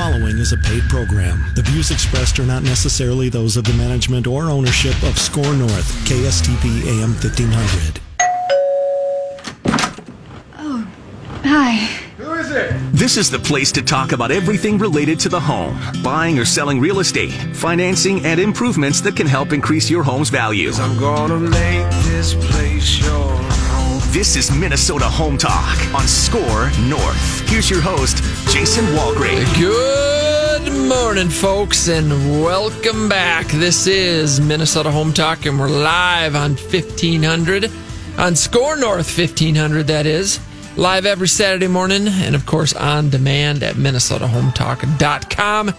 following is a paid program. The views expressed are not necessarily those of the management or ownership of SKOR North, KSTP AM 1500. Oh, Hi. Who is it? This is the place to talk about everything related to the home buying or selling real estate, financing, and improvements that can help increase your home's value. I'm gonna make this place your home. This is Minnesota Home Talk on SKOR North. Here's your host, Jason Walgrave. Good morning, folks, and welcome back. This is Minnesota Home Talk, and we're live on 1500 on SKOR North 1500, that is. Live every Saturday morning, and of course on demand at MinnesotaHometalk.com.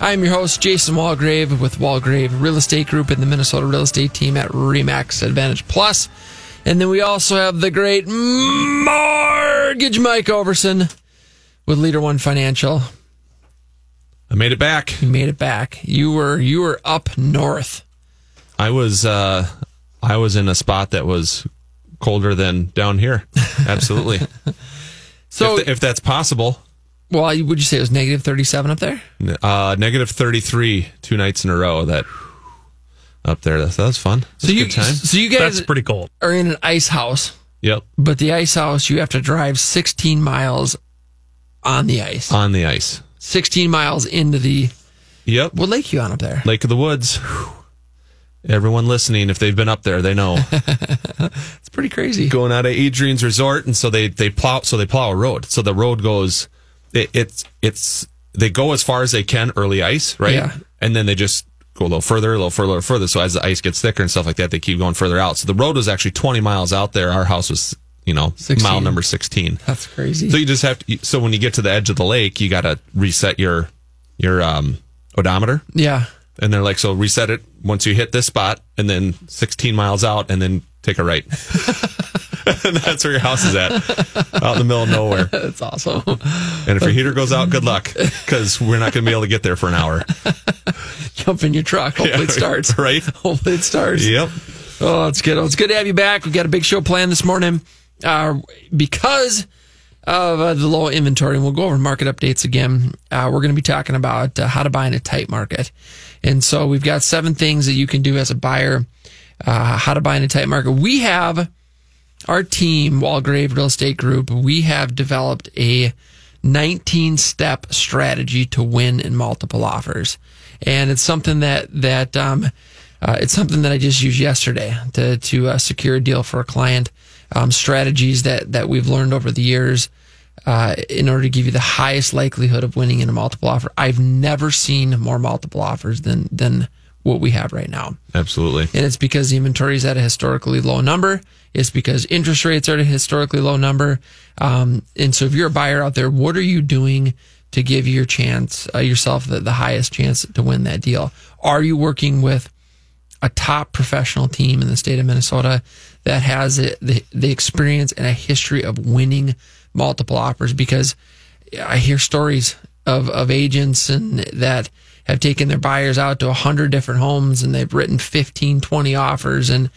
I'm your host, Jason Walgrave, with Walgrave Real Estate Group and the Minnesota Real Estate Team at Remax Advantage Plus. And then we also have the great Mortgage Mike Ouverson with Leader One Financial. I made it back. You made it back. You were you were up north. I was uh I was in a spot that was colder than down here. Absolutely. So, if, if that's possible. well, would you say it was negative thirty-seven up there? Uh negative 33 two nights in a row that up there. That, that was fun. That was So a you good time. so you guys That's pretty cold. are in an ice house, Yep. but the ice house you have to drive sixteen miles on the ice, On the ice. sixteen miles into the Yep. what lake you on up there? Lake of the Woods. Everyone listening, if they've been up there, they know. It's pretty crazy. Going out of Adrian's Resort, and so they they plow so they plow a road. So the road goes, it, it's it's they go as far as they can early ice, right? Yeah. And then they just go a little further, a little further, a little further. So as the ice gets thicker and stuff like that, they keep going further out. So the road was actually 20 miles out there. Our house was, you know, 16. mile number 16. That's crazy. So you just have to. So when you get to the edge of the lake, you got to reset your your um, odometer, yeah. and they're like, so reset it once you hit this spot, and then 16 miles out, and then take a right. and that's where your house is at, out in the middle of nowhere. That's awesome. And if your heater goes out, good luck, because we're not going to be able to get there for an hour. Jump in your truck. Hopefully it starts. right? Hopefully it starts. Yep. Oh, it's good. It's good to have you back. We've got a big show planned this morning uh, because of uh, the low inventory. And we'll go over market updates again. Uh, we're going to be talking about uh, how to buy in a tight market. And so we've got seven things that you can do as a buyer, uh, how to buy in a tight market. We have our team, Walgrave Real Estate Group, we have developed a 19 step strategy to win in multiple offers. And it's something that, that, um, uh, it's something that I just used yesterday to, to uh, secure a deal for a client. Um, strategies that, that we've learned over the years uh, in order to give you the highest likelihood of winning in a multiple offer. I've never seen more multiple offers than, than what we have right now Absolutely. and it's because the inventory is at a historically low number. It's because interest rates are at a historically low number. Um, and so, if you're a buyer out there, what are you doing to give your chance uh, yourself the, the highest chance to win that deal? Are you working with a top professional team in the state of Minnesota that has it, the the experience and a history of winning multiple offers? Because I hear stories of, of agents and that have taken their buyers out to 100 different homes and they've written 15, 20 offers. And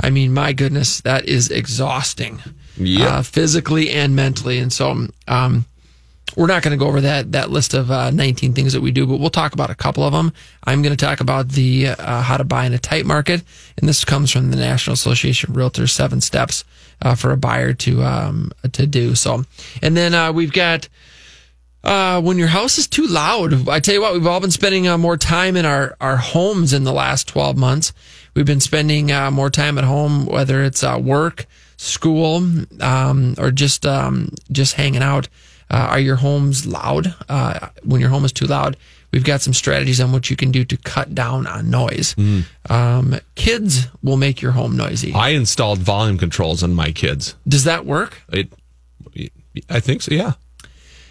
I mean, my goodness, that is exhausting Yep. uh, physically and mentally. And so, um, we're not going to go over that that list of uh, 19 things that we do, but we'll talk about a couple of them. I'm going to talk about the uh, how to buy in a tight market, and this comes from the National Association of Realtors Seven Steps uh, for a buyer to um, to do. So, and then uh, we've got uh, when your house is too loud. I tell you what, we've all been spending uh, more time in our our homes in the last 12 months. We've been spending uh, more time at home, whether it's uh, work, school, um, or just um, just hanging out. Uh, are your homes loud? Uh, when your home is too loud, we've got some strategies on what you can do to cut down on noise. Um, kids will make your home noisy. I installed volume controls on my kids. Does that work? It, I think so. Yeah.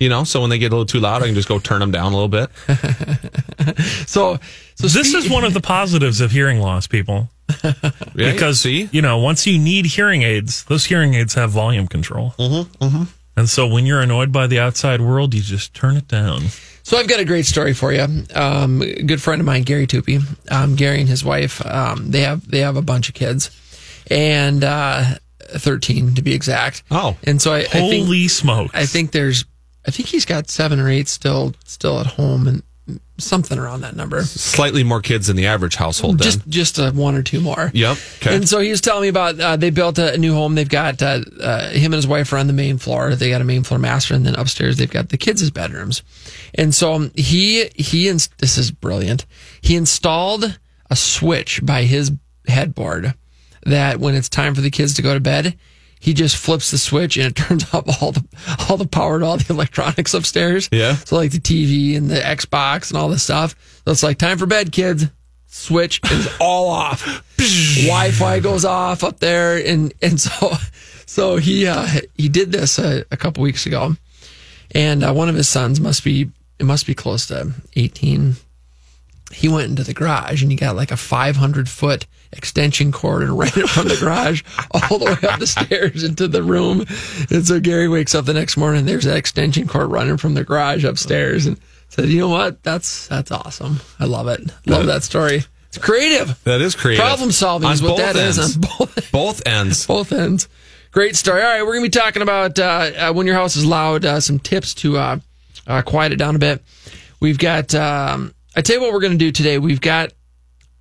You know, so when they get a little too loud, I can just go turn them down a little bit. So, so This spe- is one of the positives of hearing loss, people. Yeah, Because see, you know, once you need hearing aids, those hearing aids have volume control. Mm-hmm, mm-hmm. And so when you're annoyed by the outside world, you just turn it down. So I've got a great story for you. Um, a good friend of mine, Gary Tupie. Um, Gary and his wife, um, they have they have a bunch of kids, and uh, thirteen to be exact. Oh. and so I, I think Holy smokes! I think there's I think he's got seven or eight still still at home and something around that number. Slightly more kids than the average household. Then. Just just uh, one or two more. Yep. Okay. And so he was telling me about uh, they built a new home. They've got uh, uh, him and his wife are on the main floor. They got a main floor master, and then upstairs they've got the kids' bedrooms. And so um, he he ins- this is brilliant. He installed a switch by his headboard that when it's time for the kids to go to bed, he just flips the switch and it turns off all the all the power to all the electronics upstairs. Yeah. So like the TV and the Xbox and all this stuff. So it's like time for bed, kids. Switch is all off. Wi-Fi goes off up there, and and so so he uh, he did this a, a couple weeks ago, and uh, one of his sons must be it must be close to eighteen. He went into the garage and he got like a five hundred foot extension cord and ran it from the garage all the way up the stairs into the room. And so Gary wakes up the next morning. There's that extension cord running from the garage upstairs, and said, "You know what? That's that's awesome. I love it. Love that story. It's creative. that is creative. Problem solving On is what that is ends. on both Both ends. both ends. Great story. All right, we're gonna be talking about uh, uh, when your house is loud. Uh, some tips to uh, uh, quiet it down a bit. We've got. Um, I tell you what, we're gonna do today. We've got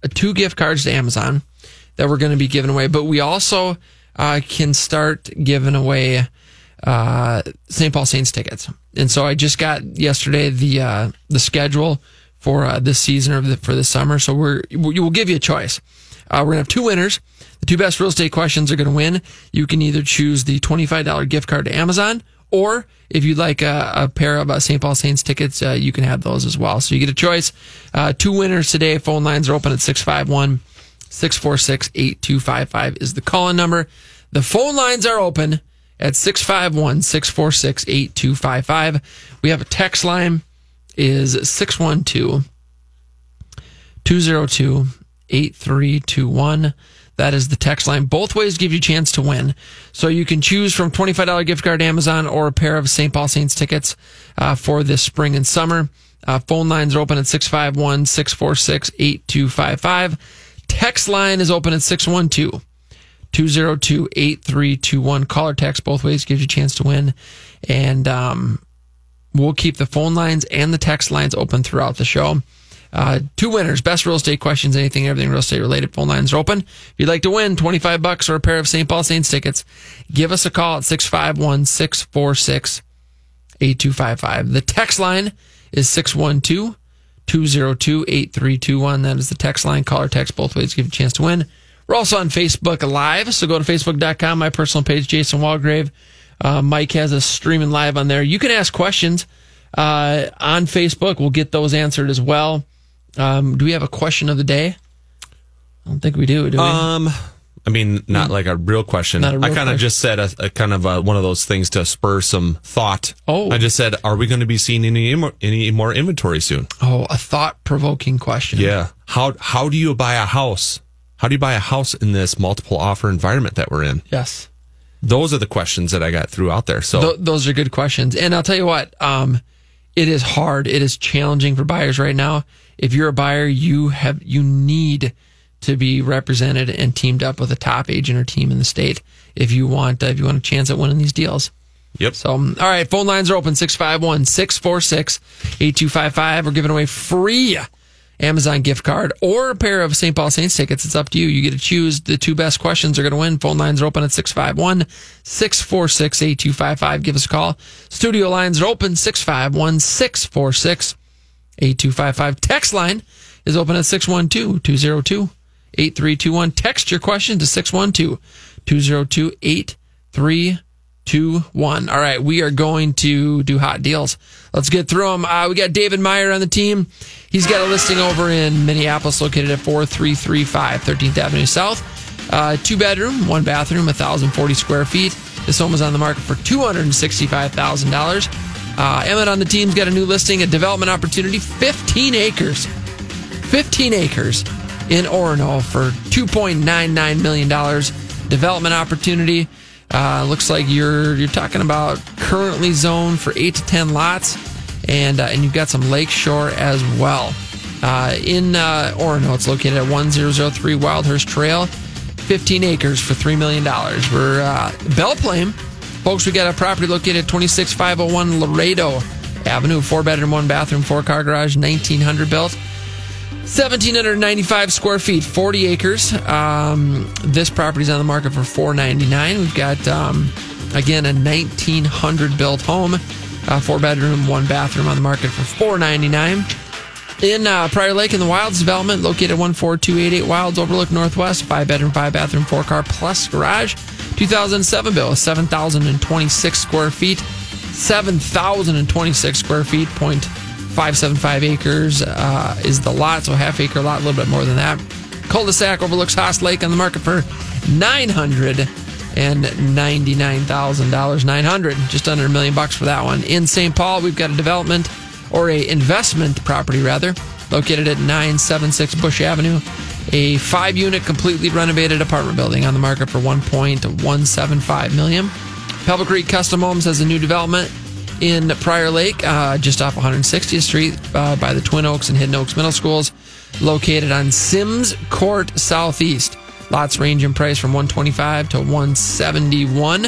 two gift cards to Amazon that we're going to be giving away, but we also uh, can start giving away uh, St. Paul Saints tickets. And so I just got yesterday the uh, the schedule for uh, this season or the, for this summer. So we're we will give you a choice. Uh, we're gonna have two winners. The two best real estate questions are gonna win. You can either choose the twenty five dollar gift card to Amazon, or if you'd like a, a pair of uh, St. Paul Saints tickets, uh, you can have those as well. So you get a choice. Uh, two winners today. Phone lines are open at 651 646 8255 is the call in number. The phone lines are open at 651 646 8255. We have a text line is 612 202 8321. That is the text line. Both ways give you a chance to win. So you can choose from $25 gift card Amazon or a pair of St. Paul Saints tickets uh, for this spring and summer. Uh, phone lines are open at 651 646 8255. Text line is open at 612 202 8321. Call or text both ways gives you a chance to win. And um, we'll keep the phone lines and the text lines open throughout the show. Uh, two winners, best real estate questions, anything, everything real estate related. Phone lines are open. If you'd like to win 25 bucks or a pair of St. Paul Saints tickets, give us a call at 651 646 8255. The text line is 612 202 8321. That is the text line. Call or text both ways. Give you a chance to win. We're also on Facebook Live. So go to facebook.com, my personal page, Jason Walgrave. Uh, Mike has us streaming live on there. You can ask questions uh, on Facebook. We'll get those answered as well. Um, do we have a question of the day? I don't think we do. Do we? Um, I mean, not like a real question. Not a real I kind of question. just said a, a kind of a, one of those things to spur some thought. Oh. I just said, are we going to be seeing any more, any more inventory soon? oh, a thought provoking question. Yeah. How how do you buy a house? How do you buy a house in this multiple offer environment that we're in? Yes. Those are the questions that I got through out there. So Th- those are good questions. And I'll tell you what, um, it is hard. It is challenging for buyers right now. If you're a buyer, you have, you need to be represented and teamed up with a top agent or team in the state if you want, uh, if you want a chance at winning these deals. yep. So, um, all right, phone lines are open 651 646 8255. We're giving away free Amazon gift card or a pair of St. Paul Saints tickets. It's up to you. You get to choose. The two best questions are going to win. Phone lines are open at 651 646 8255. Give us a call. Studio lines are open 651 646 8255. Text line is open at 612 202 8321. Text your question to 612 202 8321. All right, we are going to do hot deals. Let's get through them. Uh, we got David Meyer on the team. He's got a listing over in Minneapolis located at 4335 13th Avenue South. Uh, two bedroom, one bathroom, 1,040 square feet. This home is on the market for $265,000. Uh, Emmett on the team's got a new listing, a development opportunity, 15 acres. 15 acres in Orono for $2.99 million. Development opportunity. Uh, looks like you're you're talking about currently zoned for eight to ten lots, and uh, and you've got some lakeshore as well. Uh, in uh, Orono, it's located at 1003 Wildhurst Trail, 15 acres for $3 million. We're uh, Belle Plaine Folks, we got a property located at 26501 Laredo Avenue, four bedroom, one bathroom, four car garage, 1900 built. 1,795 square feet, 40 acres. Um, this property's on the market for 499 We've got, um, again, a 1900 built home, uh, four bedroom, one bathroom on the market for 499 in uh, Prior Lake in the Wilds development, located 14288 Wilds, overlook northwest, five bedroom, five bathroom, four car plus garage. 2007 bill, 7,026 square feet, 7,026 square feet, 0.575 acres uh, is the lot, so half acre lot, a little bit more than that. Cul-de-sac overlooks Haas Lake on the market for 900 and ninety-nine thousand dollars, nine hundred, just under a million bucks for that one. In St. Paul, we've got a development or a investment property rather, located at 976 Bush Avenue, a five-unit completely renovated apartment building on the market for 1.175 million. Pebble Creek Custom Homes has a new development in Prior Lake, uh, just off 160th Street uh, by the Twin Oaks and Hidden Oaks Middle Schools, located on Sims Court Southeast. Lots range in price from 125 to 171.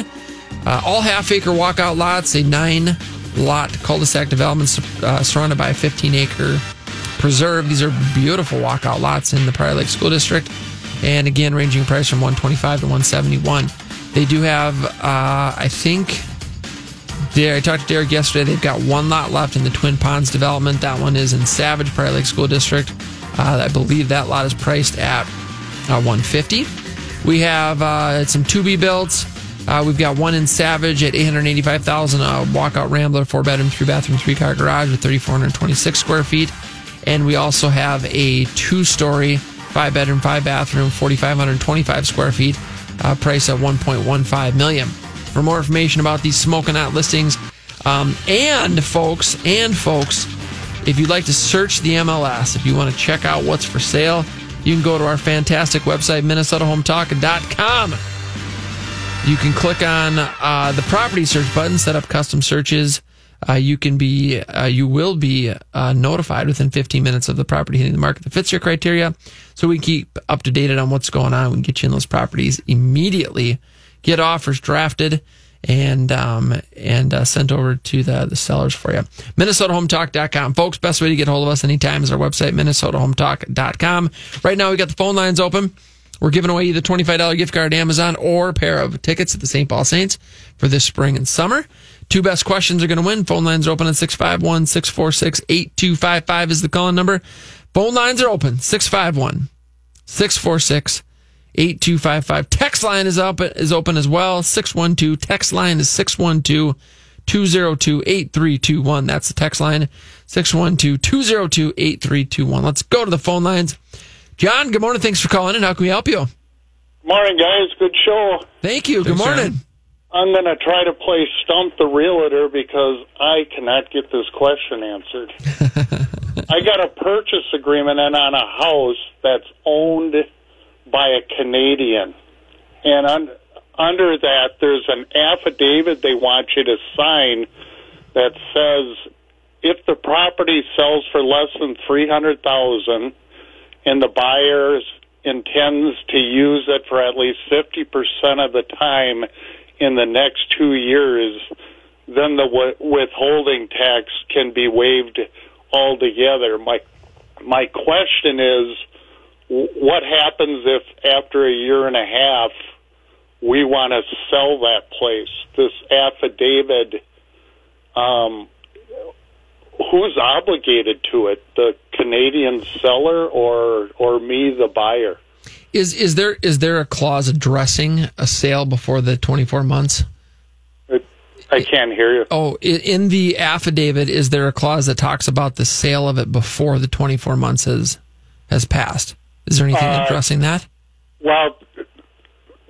Uh, all half acre walkout lots, a nine lot cul-de-sac development uh, surrounded by a 15 acre preserve. These are beautiful walkout lots in the Prior Lake School District. And again, ranging price from 125 to 171. They do have, uh, I think, I talked to Derek yesterday. They've got one lot left in the Twin Ponds development. That one is in Savage, Prior Lake School District. Uh, I believe that lot is priced at uh, 150. We have uh, some to be built. Uh, we've got one in Savage at 885,000, a walkout Rambler, four bedroom, three bathroom, three car garage with 3,426 square feet. And we also have a two story, five bedroom, five bathroom, 4,525 square feet, uh, price at 1.15 million. For more information about these smoking out listings, um, and folks, and folks, if you'd like to search the MLS, if you want to check out what's for sale, you can go to our fantastic website, MinnesotaHometalk.com. You can click on uh, the property search button, set up custom searches. Uh, you can be, uh, you will be uh, notified within 15 minutes of the property hitting the market that fits your criteria. So we keep up to date on what's going on. We can get you in those properties immediately, get offers drafted, and um, and uh, sent over to the the sellers for you. MinnesotaHometalk.com, folks. Best way to get hold of us anytime is our website, MinnesotaHometalk.com. Right now we got the phone lines open. We're giving away either $25 gift card to Amazon or a pair of tickets at the St. Paul Saints for this spring and summer. Two best questions are going to win. Phone lines are open at 651 646 8255 is the calling number. Phone lines are open 651 646 8255. Text line is up is open as well. 612. Text line is 612 202 8321. That's the text line 612 202 8321. Let's go to the phone lines. John, good morning. Thanks for calling in. How can we help you? Morning, guys. Good show. Thank you. Good morning. John. I'm going to try to play Stump the Realtor because I cannot get this question answered. I got a purchase agreement and on a house that's owned by a Canadian. And un- under that, there's an affidavit they want you to sign that says if the property sells for less than 300000 and the buyer intends to use it for at least 50% of the time in the next two years, then the withholding tax can be waived altogether. My my question is, what happens if after a year and a half we want to sell that place? This affidavit, um, who's obligated to it? The Canadian seller or or me, the buyer? Is is there is there a clause addressing a sale before the 24 months? I can't hear you. Oh, in the affidavit, is there a clause that talks about the sale of it before the 24 months has has passed? Is there anything Uh, addressing that? Well,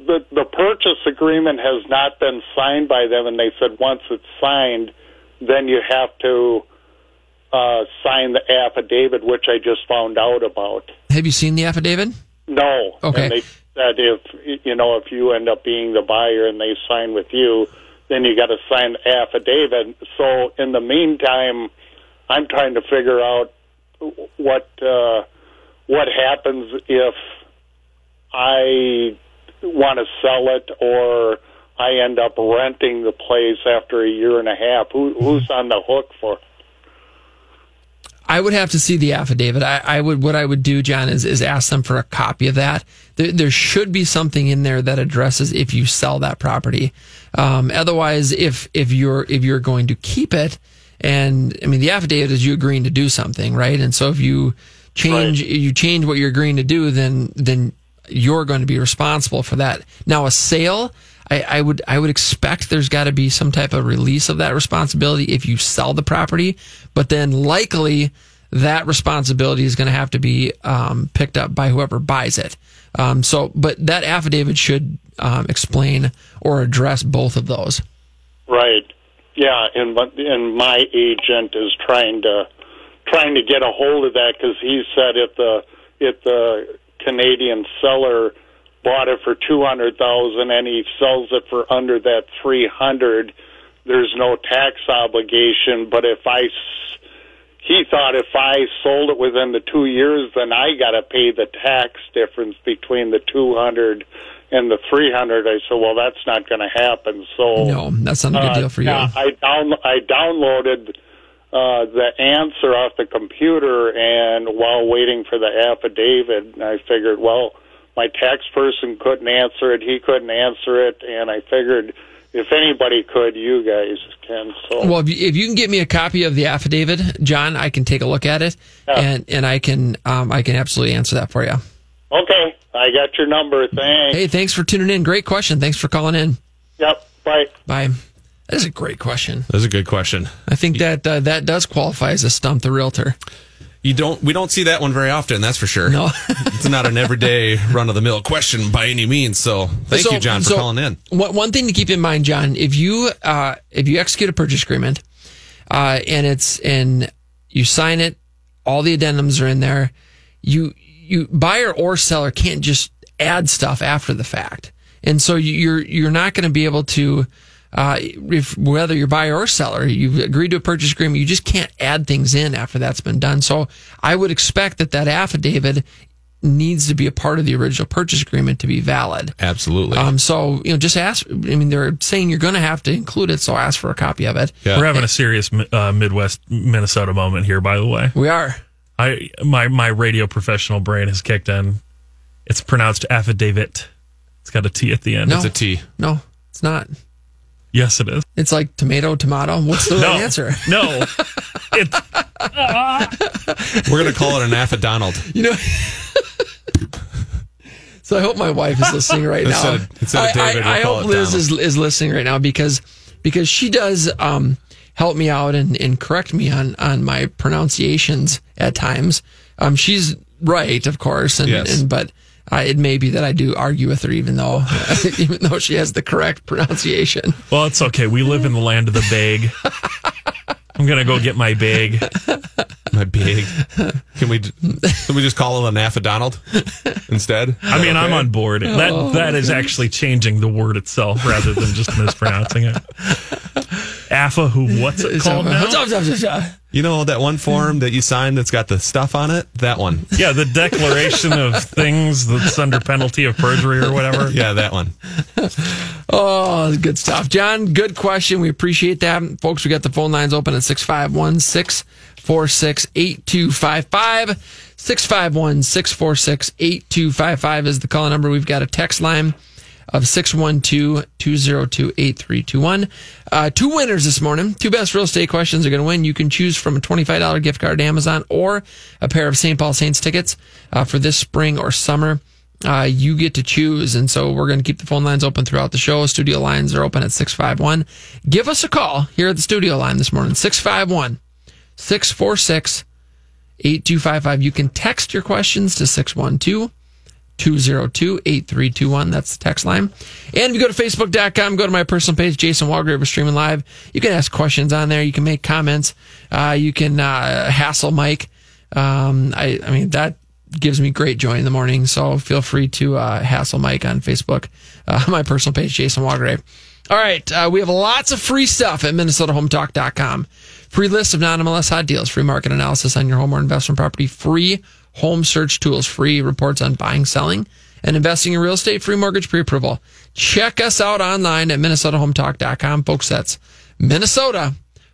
the the purchase agreement has not been signed by them, and they said once it's signed, then you have to uh, sign the affidavit, which I just found out about. Have you seen the affidavit? No. Okay. And they said if you know if you end up being the buyer and they sign with you, then you got to sign the affidavit. So in the meantime, I'm trying to figure out what uh, what happens if I want to sell it or I end up renting the place after a year and a half. Who, who's on the hook for? I would have to see the affidavit. I, I would what I would do, John, is is ask them for a copy of that. There, there should be something in there that addresses if you sell that property. Um, otherwise, if if you're if you're going to keep it, and I mean the affidavit is you agreeing to do something, right? And so if you change Right. you change what you're agreeing to do, then then you're going to be responsible for that. Now, a sale. I, I would I would expect there's got to be some type of release of that responsibility if you sell the property, but then likely that responsibility is going to have to be um, picked up by whoever buys it. Um, so, but that affidavit should um, explain or address both of those. Right. Yeah, and but and my agent is trying to trying to get a hold of that because he said if the if the Canadian seller bought it for two hundred thousand and he sells it for under that three hundred, there's no tax obligation. But if I he thought if I sold it within the two years, then I got to pay the tax difference between the two hundred and the three hundred. I said, well, that's not going to happen. So No, that's not a good uh, deal for you. I down I downloaded uh, the answer off the computer, and while waiting for the affidavit, I figured, well, my tax person couldn't answer it, he couldn't answer it, and I figured if anybody could, you guys can. So Well, if you, if you can get me a copy of the affidavit, John, I can take a look at it, Yeah. and and I can um, I can absolutely answer that for you. okay, I got your number. Thanks. Hey, thanks for tuning in. Great question. Thanks for calling in. Yep. Bye. Bye. That is a great question. That's a good question. I think that uh, that does qualify as a stump the realtor. You don't. We don't see that one very often. That's for sure. No. it's not an everyday run of the mill question by any means. So thank So- you, John, for so calling in. One, one thing to keep in mind, John, if you uh, if you execute a purchase agreement uh, and it's and you sign it, all the addendums are in there. You you buyer or seller can't just add stuff after the fact, and so you- you're you're not going to be able to. Uh, if whether you're buyer or seller, you've agreed to a purchase agreement, you just can't add things in after that's been done. So I would expect that that affidavit needs to be a part of the original purchase agreement to be valid. Absolutely. Um, so you know, just ask. I mean, they're saying you're going to have to include it, so ask for a copy of it. Yeah. We're having a serious uh, Midwest Minnesota moment here, by the way. We are. I my my radio professional brain has kicked in. It's pronounced affidavit. It's got a T at the end. No. it's a T. No, it's not. Yes, it is. It's like tomato, tomato. What's the No right answer? No, it's We're gonna call it an affidonald. You know. so I hope my wife is listening right now. Instead of- I, David, I, I we'll call hope Liz is, is listening right now because because she does um, help me out and, and correct me on on my pronunciations at times. Um, she's right, of course, and, Yes. and but. Uh, it may be that I do argue with her, even though, even though she has the correct pronunciation. well, it's okay. We live in the land of the bag. I'm gonna go get my bag. My big. Can we? Can we just call it an affidonald instead? I mean, I'm on board. That that is actually changing the word itself rather than just mispronouncing it. Affa, who? What's it called now? You know that one form that you signed that's got the stuff on it? That one. Yeah, the Declaration of Things that's under penalty of perjury or whatever. Yeah, that one. Oh, good stuff. John, good question. We appreciate that. Folks, we got the phone lines open at 651 646 8255. 651 646 8255 is the call number. We've got a text line of 612 202 8321. Uh, Two winners this morning. Two best real estate questions are going to win. You can choose from a $25 gift card to Amazon or a pair of St. Paul Saints tickets uh, for this spring or summer uh, you get to choose. And so we're going to keep the phone lines open throughout the show. Studio lines are open at 651. Give us a call here at the studio line this morning, 651 646 8255. You can text your questions to 612 202 8321. That's the text line. And if you go to facebook.com, go to my personal page, Jason Walgrave, we're streaming live. You can ask questions on there. You can make comments. Uh, you can uh, hassle Mike. Um, I, I mean, that gives me great joy in the morning. So feel free to uh, hassle Mike on Facebook, uh, my personal page, Jason Walgrave. All right, uh, we have lots of free stuff at MinnesotaHometalk.com. Free list of non-MLS hot deals, free market analysis on your home or investment property, free home search tools, free reports on buying, selling, and investing in real estate free mortgage pre approval. Check us out online at MinnesotaHometalk.com. Folks, that's Minnesota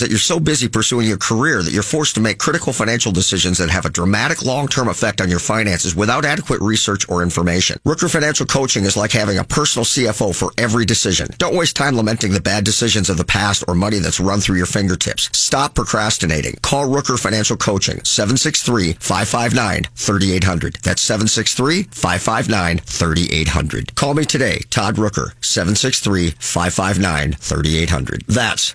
that you're so busy pursuing your career that you're forced to make critical financial decisions that have a dramatic long-term effect on your finances without adequate research or information. Rooker Financial Coaching is like having a personal CFO for every decision. Don't waste time lamenting the bad decisions of the past or money that's run through your fingertips. Stop procrastinating. Call Rooker Financial Coaching 763-559-3800. That's 763-559-3800. Call me today, Todd Rooker, 763-559-3800. That's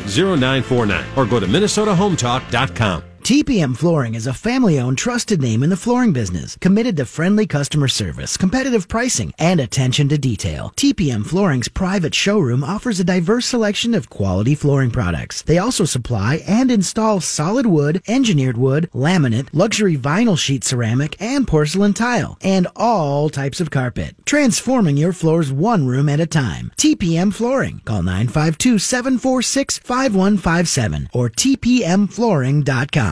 0949 or go to MinnesotaHometalk.com. TPM Flooring is a family owned, trusted name in the flooring business, committed to friendly customer service, competitive pricing, and attention to detail. TPM Flooring's private showroom offers a diverse selection of quality flooring products. They also supply and install solid wood, engineered wood, laminate, luxury vinyl sheet ceramic, and porcelain tile, and all types of carpet, transforming your floors one room at a time. TPM Flooring. Call 952 746 5157 or tpmflooring.com.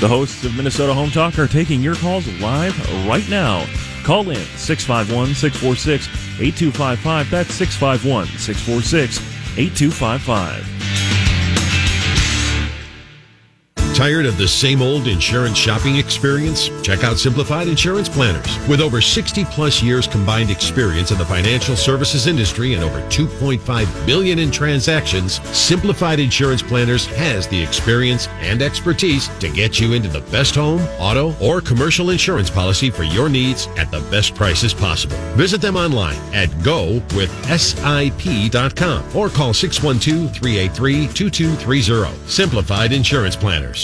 The hosts of Minnesota Home Talk are taking your calls live right now. Call in 651 646 8255. That's 651 646 8255. Tired of the same old insurance shopping experience? Check out Simplified Insurance Planners. With over 60 plus years combined experience in the financial services industry and over 2.5 billion in transactions, Simplified Insurance Planners has the experience and expertise to get you into the best home, auto, or commercial insurance policy for your needs at the best prices possible. Visit them online at gowithsip.com or call 612-383-2230. Simplified Insurance Planners.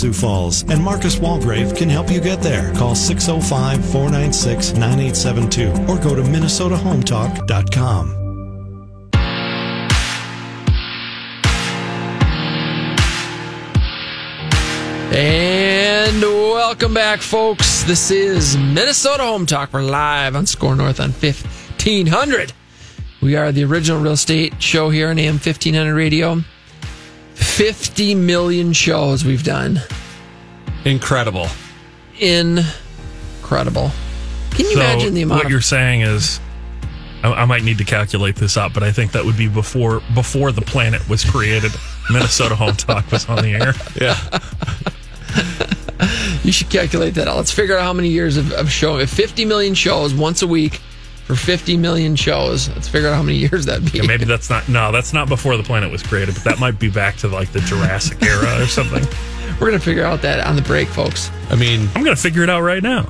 Sioux Falls, and Marcus Walgrave can help you get there. Call 605 496 9872 or go to MinnesotaHometalk.com. And welcome back, folks. This is Minnesota Home Talk. We're live on SKOR North on 1500. We are the original real estate show here on AM 1500 radio. 50 million shows we've done. Incredible. Incredible. Can you So imagine the amount what of you're saying is I, I might need to calculate this out, but I think that would be before before the planet was created. Minnesota Home Talk was on the air. Yeah. You should calculate that out. Let's figure out how many years of, of show. If 50 million shows once a week for 50 million shows, let's figure out how many years that'd be. Yeah, maybe that's not no, that's not before the planet was created, but that might be back to like the Jurassic era or something. We're gonna figure out that on the break, folks. I mean, I'm gonna figure it out right now.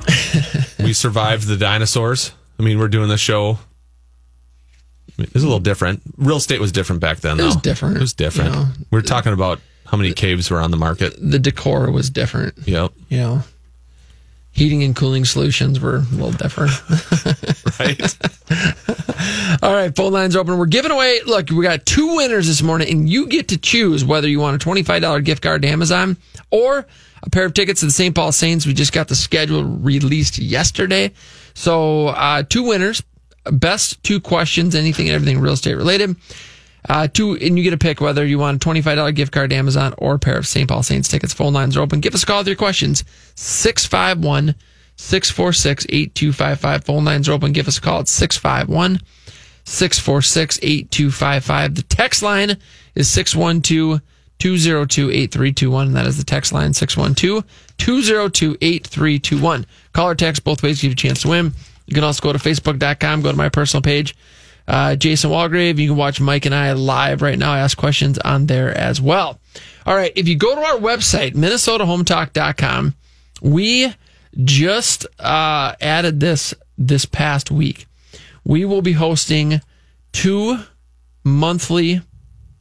we we survived the dinosaurs. I mean, we're doing the show. I mean, it was a little different. Real estate was different back then. It was different, It was different. you know. we are talking about how many caves were on the market. The decor was different. Yep. You know, heating and cooling solutions were a little different. right. All right, phone lines are open. We're giving away. Look, we got two winners this morning, and you get to choose whether you want a twenty-five dollar gift card to Amazon or a pair of tickets to the St. Paul Saints. We just got the schedule released yesterday, so uh, two winners. Best two questions, anything and everything real estate related. Uh, two, and you get to pick whether you want a $25 gift card to Amazon or a pair of St. Paul Saints tickets. Phone lines are open. Give us a call with your questions. 651 646 8255. Phone lines are open. Give us a call at 651 646 8255. The text line is 612 202 8321. That is the text line 612 202 8321. Call or text both ways give you a chance to win. You can also go to facebook.com, go to my personal page, uh, Jason Walgrave. You can watch Mike and I live right now. I ask questions on there as well. All right. If you go to our website, minnesotahometalk.com, we just uh, added this this past week. We will be hosting two monthly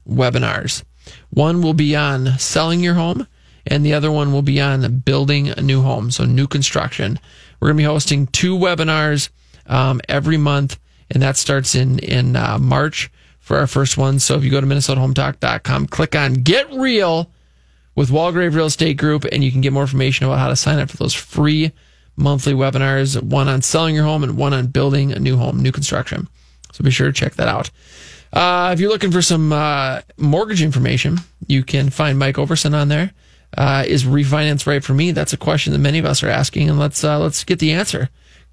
webinars. One will be on selling your home, and the other one will be on building a new home, so new construction. We're going to be hosting two webinars um, every month, and that starts in in uh, March for our first one. So if you go to minnesotahometalk.com, click on Get Real with Walgrave Real Estate Group, and you can get more information about how to sign up for those free monthly webinars one on selling your home and one on building a new home, new construction. So be sure to check that out. Uh, if you're looking for some uh, mortgage information, you can find Mike Ouverson on there. Uh, is refinance right for me? That's a question that many of us are asking, and let's uh, let's get the answer.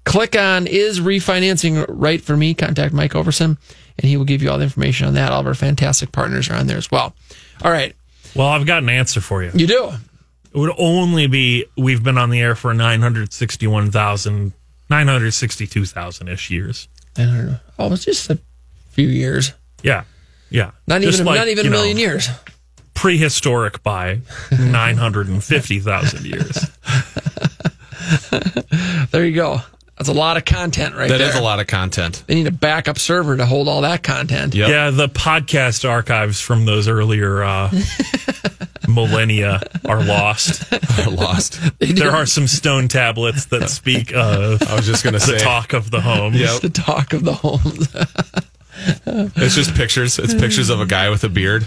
Click on is refinancing right for me? Contact Mike Ouverson, and he will give you all the information on that. All of our fantastic partners are on there as well. All right, Well, I've got an answer for you. you do. It would only be we've been on the air for 961,000, 962,000 ish years. I don't know. Oh, it's just a few years. Yeah. Yeah. Not Just even like, not even a know, million years. Prehistoric by 950,000 years. There you go. That's a lot of content right That there. is a lot of content. They need a backup server to hold all that content. Yeah, the podcast archives from those earlier uh, millennia are lost. Are lost. There are some stone tablets that speak of I was just gonna the say. talk of the home. Yep. The talk of the homes. It's just pictures. It's pictures of a guy with a beard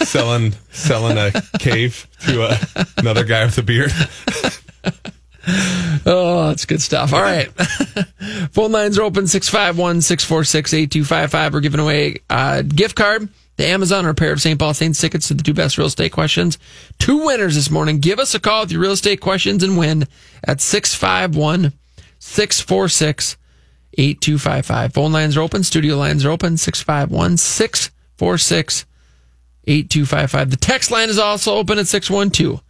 selling selling a cave to a, another guy with a beard. Oh, that's good stuff. All right. Phone lines are open 651 646 8255. We're giving away a gift card to Amazon or a pair of St. Paul Saints tickets to the two best real estate questions. Two winners this morning. Give us a call with your real estate questions and win at 651 646 8255. Phone lines are open. Studio lines are open 651 646 8255. The text line is also open at 612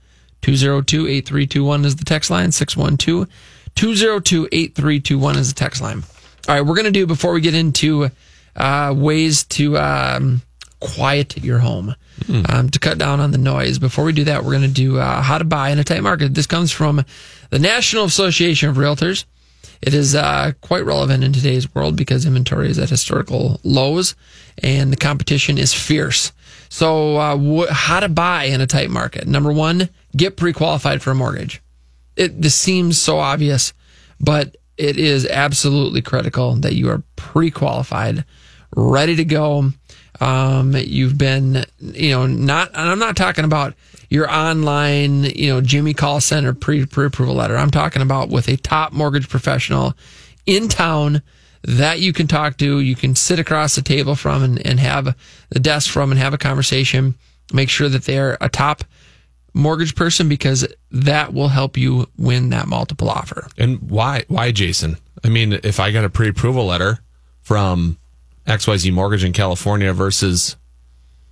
202 8321 is the text line. 612 202 8321 is the text line. All right, we're going to do before we get into uh, ways to um, quiet your home, um, to cut down on the noise. Before we do that, we're going to do uh, how to buy in a tight market. This comes from the National Association of Realtors. It is uh, quite relevant in today's world because inventory is at historical lows and the competition is fierce. So, uh, wh- how to buy in a tight market? Number one, get pre-qualified for a mortgage. It this seems so obvious, but it is absolutely critical that you are pre-qualified, ready to go. Um, you've been, you know, not, and I'm not talking about your online, you know, Jimmy call center pre approval letter. I'm talking about with a top mortgage professional in town that you can talk to, you can sit across the table from and, and have the desk from and have a conversation. Make sure that they're a top mortgage person because that will help you win that multiple offer. And why? Why, Jason? I mean, if I got a pre-approval letter from XYZ Mortgage in California versus,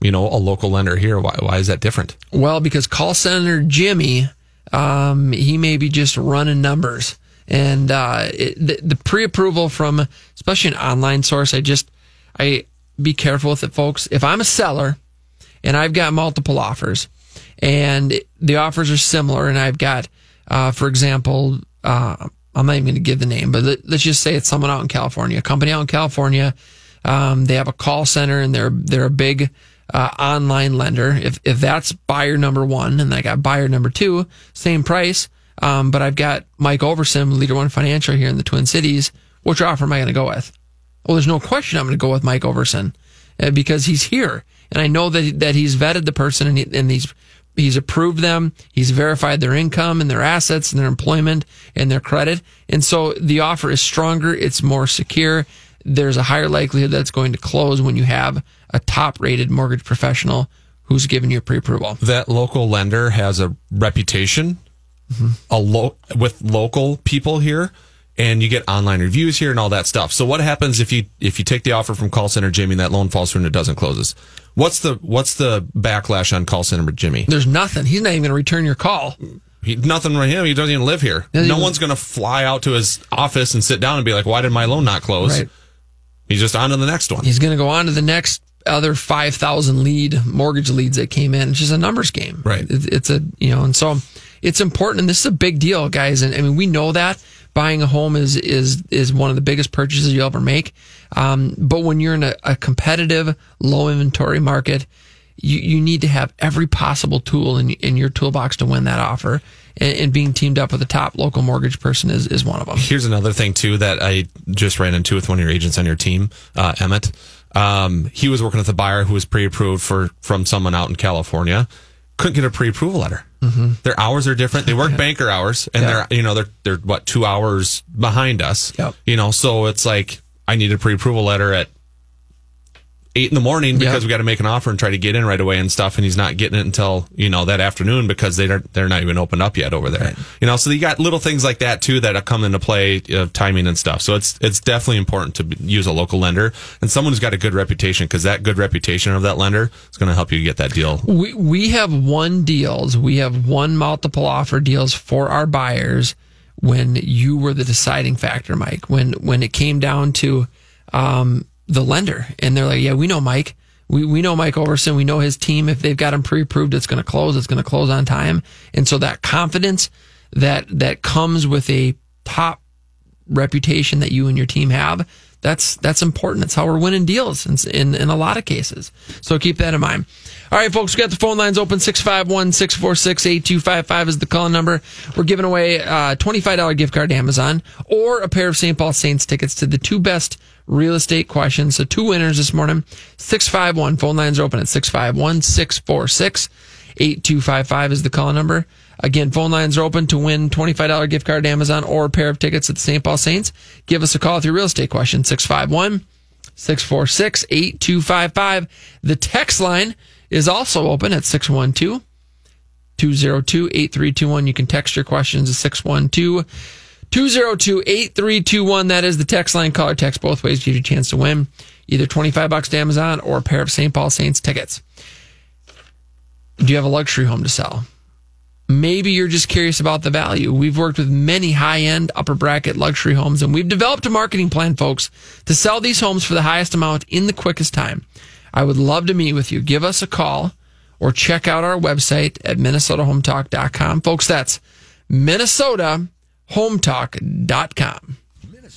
you know, a local lender here, why, why is that different? Well, because call center Jimmy, um, he may be just running numbers. And uh, it, the, the pre-approval from, especially an online source, I just, I be careful with it, folks. If I'm a seller and I've got multiple offers, and the offers are similar, and I've got, uh, for example, uh, I'm not even going to give the name, but let, us just say it's someone out in California, a company out in California. Um, they have a call center and they're they're a big uh, online lender. If if that's buyer number one, and I got buyer number two, same price. Um, but I've got Mike Ouverson, Leader One Financial here in the Twin Cities. Which offer am I going to go with? Well, there's no question I'm going to go with Mike Ouverson uh, because he's here, and I know that that he's vetted the person and, he, and he's he's approved them, he's verified their income and their assets and their employment and their credit, and so the offer is stronger, it's more secure. There's a higher likelihood that it's going to close when you have a top-rated mortgage professional who's given you a pre-approval. That local lender has a reputation mm-hmm. a lo- with local people here and you get online reviews here and all that stuff. So what happens if you if you take the offer from call center Jimmy and that loan falls through and it doesn't closes? What's the what's the backlash on call center Jimmy? There's nothing. He's not even going to return your call. He, nothing with him. He doesn't even live here. No even, one's going to fly out to his office and sit down and be like, "Why did my loan not close?" Right. He's just on to the next one. He's going to go on to the next other 5,000 lead mortgage leads that came in. It's just a numbers game. Right. It's a, you know, and so it's important. And this is a big deal, guys. And I mean, we know that buying a home is is is one of the biggest purchases you'll ever make. Um, but when you're in a, a, competitive, low inventory market, you, you need to have every possible tool in, in your toolbox to win that offer. And, and, being teamed up with a top local mortgage person is, is one of them. Here's another thing too that I just ran into with one of your agents on your team, uh, Emmett. Um, he was working with a buyer who was pre-approved for from someone out in California couldn't get a pre-approval letter. Mm-hmm. Their hours are different. They work banker hours, and they're you know they're they're what two hours behind us. Yep. You know, so it's like I need a pre-approval letter at eight in the morning because yep. we got to make an offer and try to get in right away and stuff. And he's not getting it until you know that afternoon because they are they're not even opened up yet over there. Right. You know, so you got little things like that too that come into play, uh, timing and stuff. So it's it's definitely important to use a local lender and someone who's got a good reputation because that good reputation of that lender is going to help you get that deal. We we have one deals. We have one multiple offer deals for our buyers when you were the deciding factor, Mike. When when it came down to um, the lender. And they're like, yeah, we know Mike. We, we know Mike Ouverson. We know his team. If they've got him pre-approved, it's going to close. It's going to close on time. And so that confidence that, that comes with a top reputation that you and your team have, that's, that's important. That's how we're winning deals in, in, in a lot of cases. So keep that in mind. All right, folks, we got the phone lines open. 651 646 8255 is the call number. We're giving away a $25 gift card to Amazon or a pair of St. Paul Saints tickets to the two best real estate questions. So two winners this morning. 651. Phone lines are open at 651 646 8255 is the call number. Again, phone lines are open to win $25 gift card to Amazon or a pair of tickets at the St. Paul Saints. Give us a call with your real estate question. 651 646 8255. The text line is also open at 612 202 8321. You can text your questions to 612 202 8321. That is the text line. Call or text both ways. Give you a chance to win either 25 bucks to Amazon or a pair of St. Paul Saints tickets. Do you have a luxury home to sell? Maybe you're just curious about the value. We've worked with many high end, upper bracket luxury homes, and we've developed a marketing plan, folks, to sell these homes for the highest amount in the quickest time. I would love to meet with you. Give us a call or check out our website at minnesotahometalk.com. Folks, that's minnesotahometalk.com.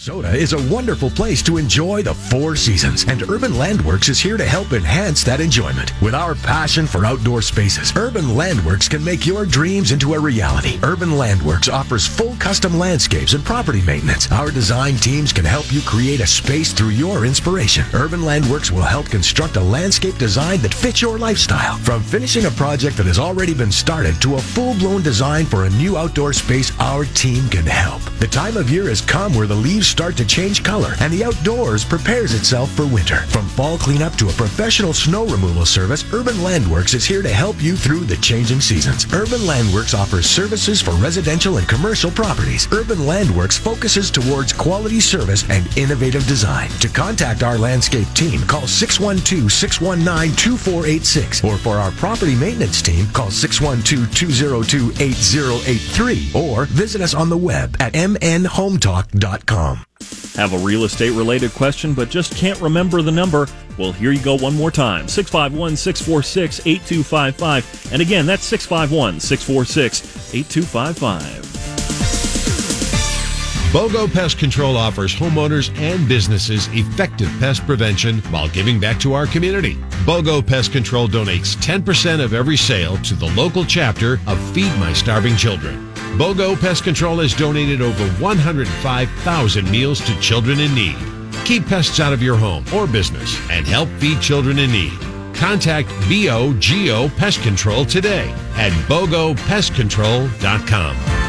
Minnesota is a wonderful place to enjoy the four seasons, and Urban Landworks is here to help enhance that enjoyment. With our passion for outdoor spaces, Urban Landworks can make your dreams into a reality. Urban Landworks offers full custom landscapes and property maintenance. Our design teams can help you create a space through your inspiration. Urban Landworks will help construct a landscape design that fits your lifestyle. From finishing a project that has already been started to a full-blown design for a new outdoor space, our team can help. The time of year has come where the leaves start to change color and the outdoors prepares itself for winter. From fall cleanup to a professional snow removal service, Urban Landworks is here to help you through the changing seasons. Urban Landworks offers services for residential and commercial properties. Urban Landworks focuses towards quality service and innovative design. To contact our landscape team, call 612-619-2486 or for our property maintenance team, call 612-202-8083 or visit us on the web at mnhometalk.com. Have a real estate related question but just can't remember the number? Well, here you go one more time 651 646 8255. And again, that's 651 646 8255. BOGO Pest Control offers homeowners and businesses effective pest prevention while giving back to our community. BOGO Pest Control donates 10% of every sale to the local chapter of Feed My Starving Children. BOGO Pest Control has donated over 105,000 meals to children in need. Keep pests out of your home or business and help feed children in need. Contact BOGO Pest Control today at BOGOPestControl.com.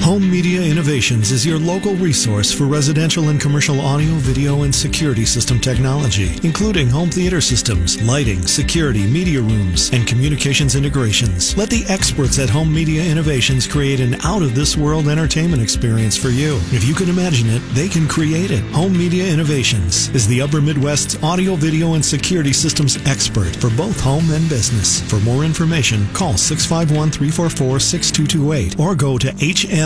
Home Media Innovations is your local resource for residential and commercial audio, video, and security system technology, including home theater systems, lighting, security, media rooms, and communications integrations. Let the experts at Home Media Innovations create an out of this world entertainment experience for you. If you can imagine it, they can create it. Home Media Innovations is the Upper Midwest's audio, video, and security systems expert for both home and business. For more information, call 651 344 6228 or go to HM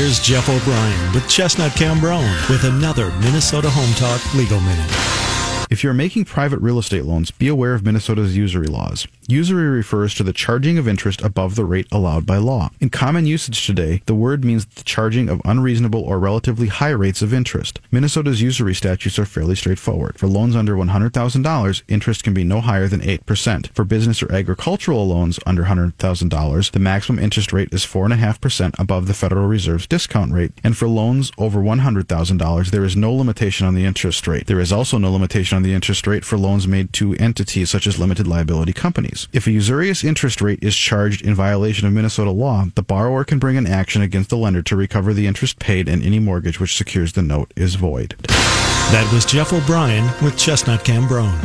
Here's Jeff O'Brien with Chestnut Cambronne with another Minnesota Home Talk Legal Minute. If you're making private real estate loans, be aware of Minnesota's usury laws. Usury refers to the charging of interest above the rate allowed by law. In common usage today, the word means the charging of unreasonable or relatively high rates of interest. Minnesota's usury statutes are fairly straightforward. For loans under $100,000, interest can be no higher than 8%. For business or agricultural loans under $100,000, the maximum interest rate is 4.5% above the Federal Reserve's discount rate. And for loans over $100,000, there is no limitation on the interest rate. There is also no limitation on the interest rate for loans made to entities such as limited liability companies. If a usurious interest rate is charged in violation of Minnesota law, the borrower can bring an action against the lender to recover the interest paid and any mortgage which secures the note is void. That was Jeff O'Brien with Chestnut Cambronne.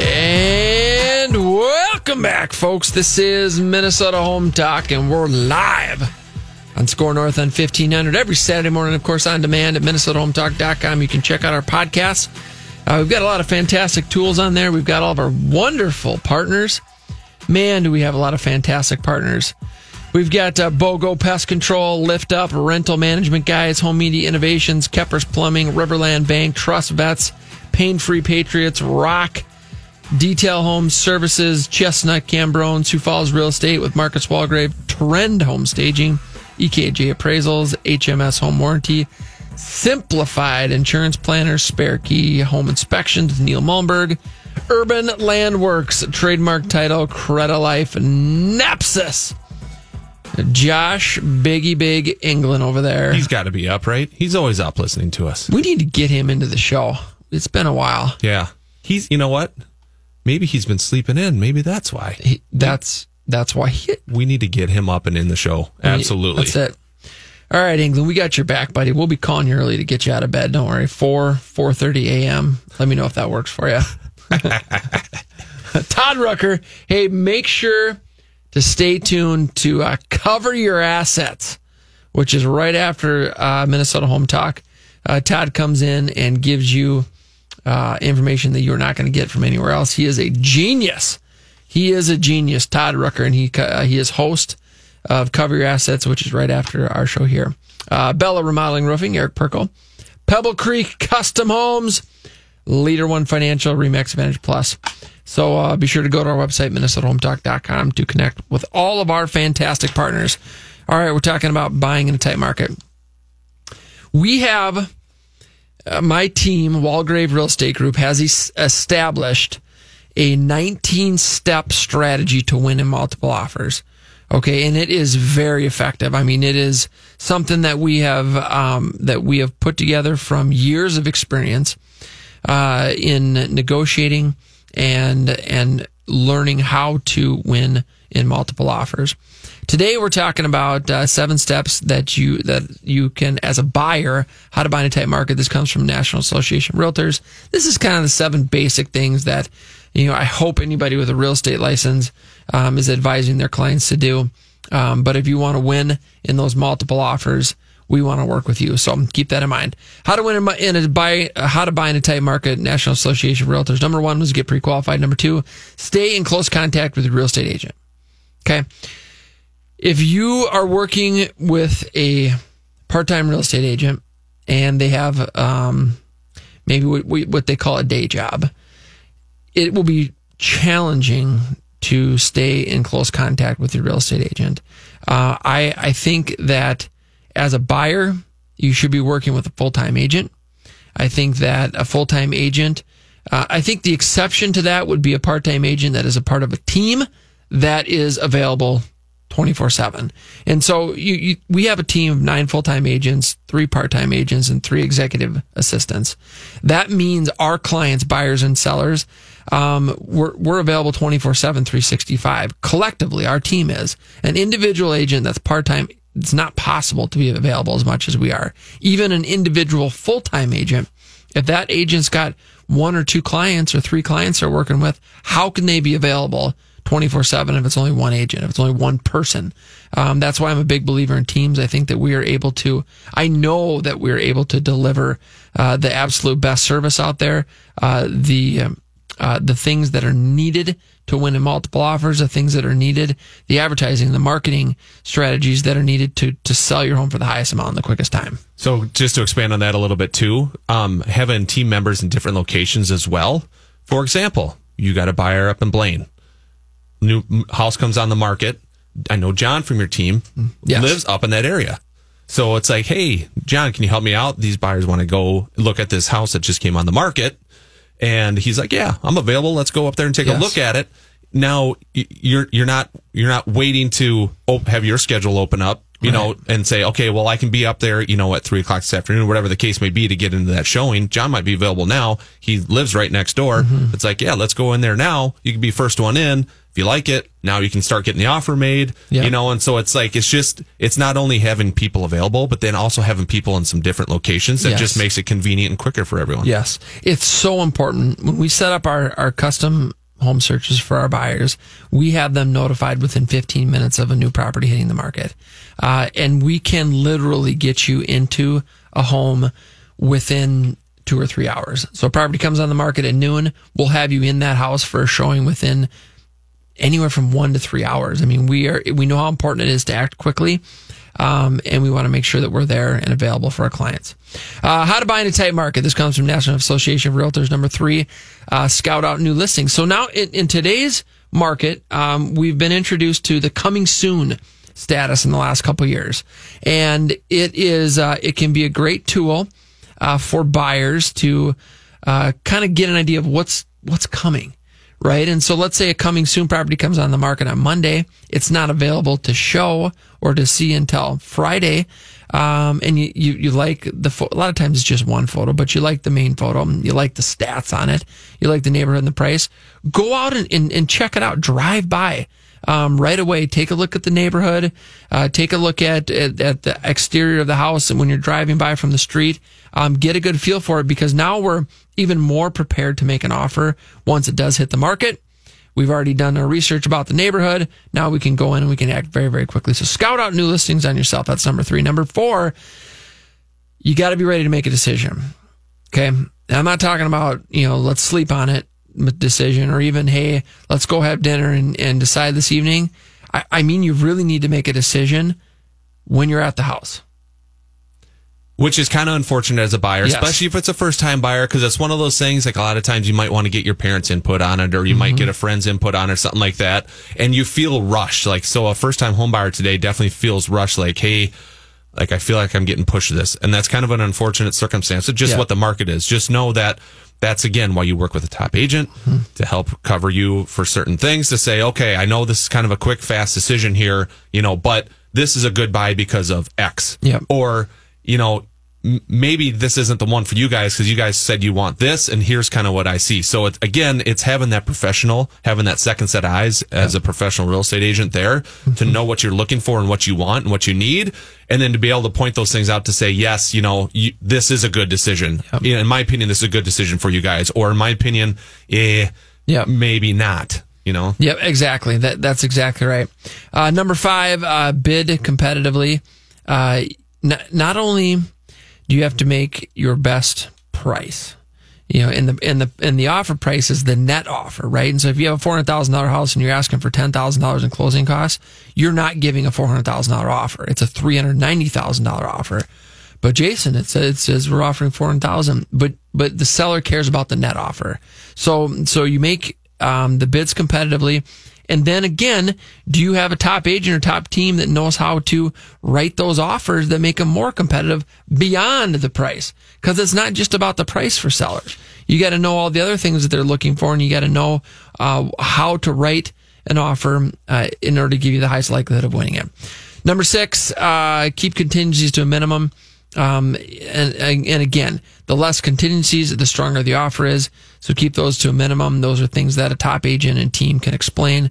And welcome back, folks. This is Minnesota Home Talk, and we're live on SKOR North on 1500 every Saturday morning, of course, on demand at MinnesotaHometalk.com. You can check out our podcast. Uh, we've got a lot of fantastic tools on there. We've got all of our wonderful partners. Man, do we have a lot of fantastic partners. We've got uh, BOGO Pest Control, Lift Up, Rental Management Guys, Home Media Innovations, Keppers Plumbing, Riverland Bank, Trust Vets, Pain Free Patriots, Rock, Detail Home Services, Chestnut Cambronne, Sioux Falls Real Estate with Marcus Walgrave, Trend Home Staging, EKJ Appraisals, HMS Home Warranty, Simplified Insurance Planners, Spare Key Home Inspections, Neil Malmberg, Urban Landworks, Trademark Title, Credit Life, Nepsis. Josh Biggie Big England over there. He's got to be up, right? He's always up listening to us. We need to get him into the show. It's been a while. Yeah. He's, you know what? Maybe he's been sleeping in. Maybe that's why. He, that's that's why he, we need to get him up and in the show. Absolutely. That's it. All right, England, we got your back, buddy. We'll be calling you early to get you out of bed. Don't worry. Four four thirty a.m. Let me know if that works for you. Todd Rucker, hey, make sure to stay tuned to uh, cover your assets, which is right after uh, Minnesota Home Talk. Uh, Todd comes in and gives you uh, information that you're not going to get from anywhere else. He is a genius. He is a genius, Todd Rucker, and he uh, he is host of Cover Your Assets, which is right after our show here. Uh, Bella Remodeling Roofing, Eric Perkle, Pebble Creek Custom Homes, Leader One Financial, Remax Advantage Plus. So uh, be sure to go to our website, minnesotahometalk.com, to connect with all of our fantastic partners. All right, we're talking about buying in a tight market. We have uh, my team, Walgrave Real Estate Group, has es- established a 19 step strategy to win in multiple offers. Okay, and it is very effective. I mean, it is something that we have um, that we have put together from years of experience uh, in negotiating and and learning how to win in multiple offers. Today we're talking about uh, seven steps that you that you can as a buyer how to buy in a tight market. This comes from National Association of Realtors. This is kind of the seven basic things that you know I hope anybody with a real estate license um, is advising their clients to do. Um, but if you want to win in those multiple offers, we want to work with you. So keep that in mind. How to win in in a buy, how to buy in a tight market, National Association of Realtors. Number one was get pre-qualified. Number two, stay in close contact with your real estate agent. Okay. If you are working with a part-time real estate agent and they have, um, maybe what, what they call a day job, it will be challenging to stay in close contact with your real estate agent. Uh, I, I think that as a buyer, you should be working with a full time agent. I think that a full time agent, uh, I think the exception to that would be a part time agent that is a part of a team that is available 24 7. And so you, you, we have a team of nine full time agents, three part time agents, and three executive assistants. That means our clients, buyers and sellers, um, we're, we're available 24 7, 365. Collectively, our team is. An individual agent that's part time, it's not possible to be available as much as we are. Even an individual full time agent, if that agent's got one or two clients or three clients they're working with, how can they be available 24 7 if it's only one agent, if it's only one person? Um, that's why I'm a big believer in teams. I think that we are able to, I know that we're able to deliver uh, the absolute best service out there. Uh, the, um, uh, the things that are needed to win in multiple offers, the things that are needed, the advertising, the marketing strategies that are needed to to sell your home for the highest amount in the quickest time. So, just to expand on that a little bit too, um, having team members in different locations as well. For example, you got a buyer up in Blaine, new house comes on the market. I know John from your team yes. lives up in that area. So it's like, hey, John, can you help me out? These buyers want to go look at this house that just came on the market. And he's like, "Yeah, I'm available. Let's go up there and take yes. a look at it." Now you're you're not you're not waiting to have your schedule open up, you right. know, and say, "Okay, well, I can be up there, you know, at three o'clock this afternoon, whatever the case may be, to get into that showing." John might be available now. He lives right next door. Mm-hmm. It's like, yeah, let's go in there now. You can be first one in. If you like it, now you can start getting the offer made, yeah. you know, and so it's like, it's just, it's not only having people available, but then also having people in some different locations that yes. just makes it convenient and quicker for everyone. Yes. It's so important. When we set up our, our custom home searches for our buyers, we have them notified within 15 minutes of a new property hitting the market. Uh, and we can literally get you into a home within two or three hours. So a property comes on the market at noon. We'll have you in that house for a showing within anywhere from one to three hours. I mean, we are we know how important it is to act quickly, um, and we want to make sure that we're there and available for our clients. Uh, how to buy in a tight market. This comes from National Association of Realtors. Number three, uh, scout out new listings. So now in, in today's market, um, we've been introduced to the coming soon status in the last couple years, and it is uh, it can be a great tool uh, for buyers to uh, kind of get an idea of what's what's coming right? And so let's say a coming soon property comes on the market on Monday. It's not available to show or to see until Friday. Um, and you, you, you like the, fo- a lot of times it's just one photo, but you like the main photo. You like the stats on it. You like the neighborhood and the price. Go out and, and, and check it out. Drive by. Um, right away, take a look at the neighborhood, uh, take a look at, at, at the exterior of the house, and when you're driving by from the street, um, get a good feel for it because now we're even more prepared to make an offer once it does hit the market. We've already done our research about the neighborhood. Now we can go in and we can act very, very quickly. So scout out new listings on yourself. That's number three. Number four, you got to be ready to make a decision. Okay. I'm not talking about, you know, let's sleep on it decision or even, hey, let's go have dinner and, and decide this evening. I, I mean, you really need to make a decision when you're at the house which is kind of unfortunate as a buyer, Yes. especially if it's a first time buyer, because it's one of those things. Like a lot of times, you might want to get your parents' input on it, or you might mm-hmm. get a friend's input on it, or something like that, and you feel rushed. Like so, a first time home buyer today definitely feels rushed. Like, hey. Like I feel like I'm getting pushed to this, and that's kind of an unfortunate circumstance. It's just Yeah. what the market is. Just know that that's again why you work with a top agent hmm. to help cover you for certain things. To say, okay, I know this is kind of a quick, fast decision here, you know, but this is a good buy because of X. Yeah. Or you know, maybe this isn't the one for you guys because you guys said you want this, and here's kind of what I see. So it, again, it's having that professional, having that second set of eyes as a professional real estate agent there to know what you're looking for and what you want and what you need, and then to be able to point those things out to say, yes, you know, you, this is a good decision. Know, in my opinion, this is a good decision for you guys, or in my opinion, eh, yeah, maybe not. You know, Yep, exactly. That that's exactly right. Uh, number five, uh, bid competitively. Uh, n- not only you have to make your best price, you know, and the and the and the offer price is the net offer, right? And so if you have a four hundred thousand dollar house and you're asking for ten thousand dollars in closing costs, you're not giving a four hundred thousand dollar offer. It's a three hundred ninety thousand dollar offer. But Jason, it says, it says we're offering four hundred thousand, but but the seller cares about the net offer. So so you make um, the bids competitively, and then again, do you have a top agent or top team that knows how to write those offers that make them more competitive beyond the price? Because it's not just about the price for sellers. You got to know all the other things that they're looking for, and you got to know uh, how to write an offer uh, in order to give you the highest likelihood of winning it. Number six, uh, keep contingencies to a minimum. Um, and, and and again, the less contingencies, the stronger the offer is. So keep those to a minimum. Those are things that a top agent and team can explain.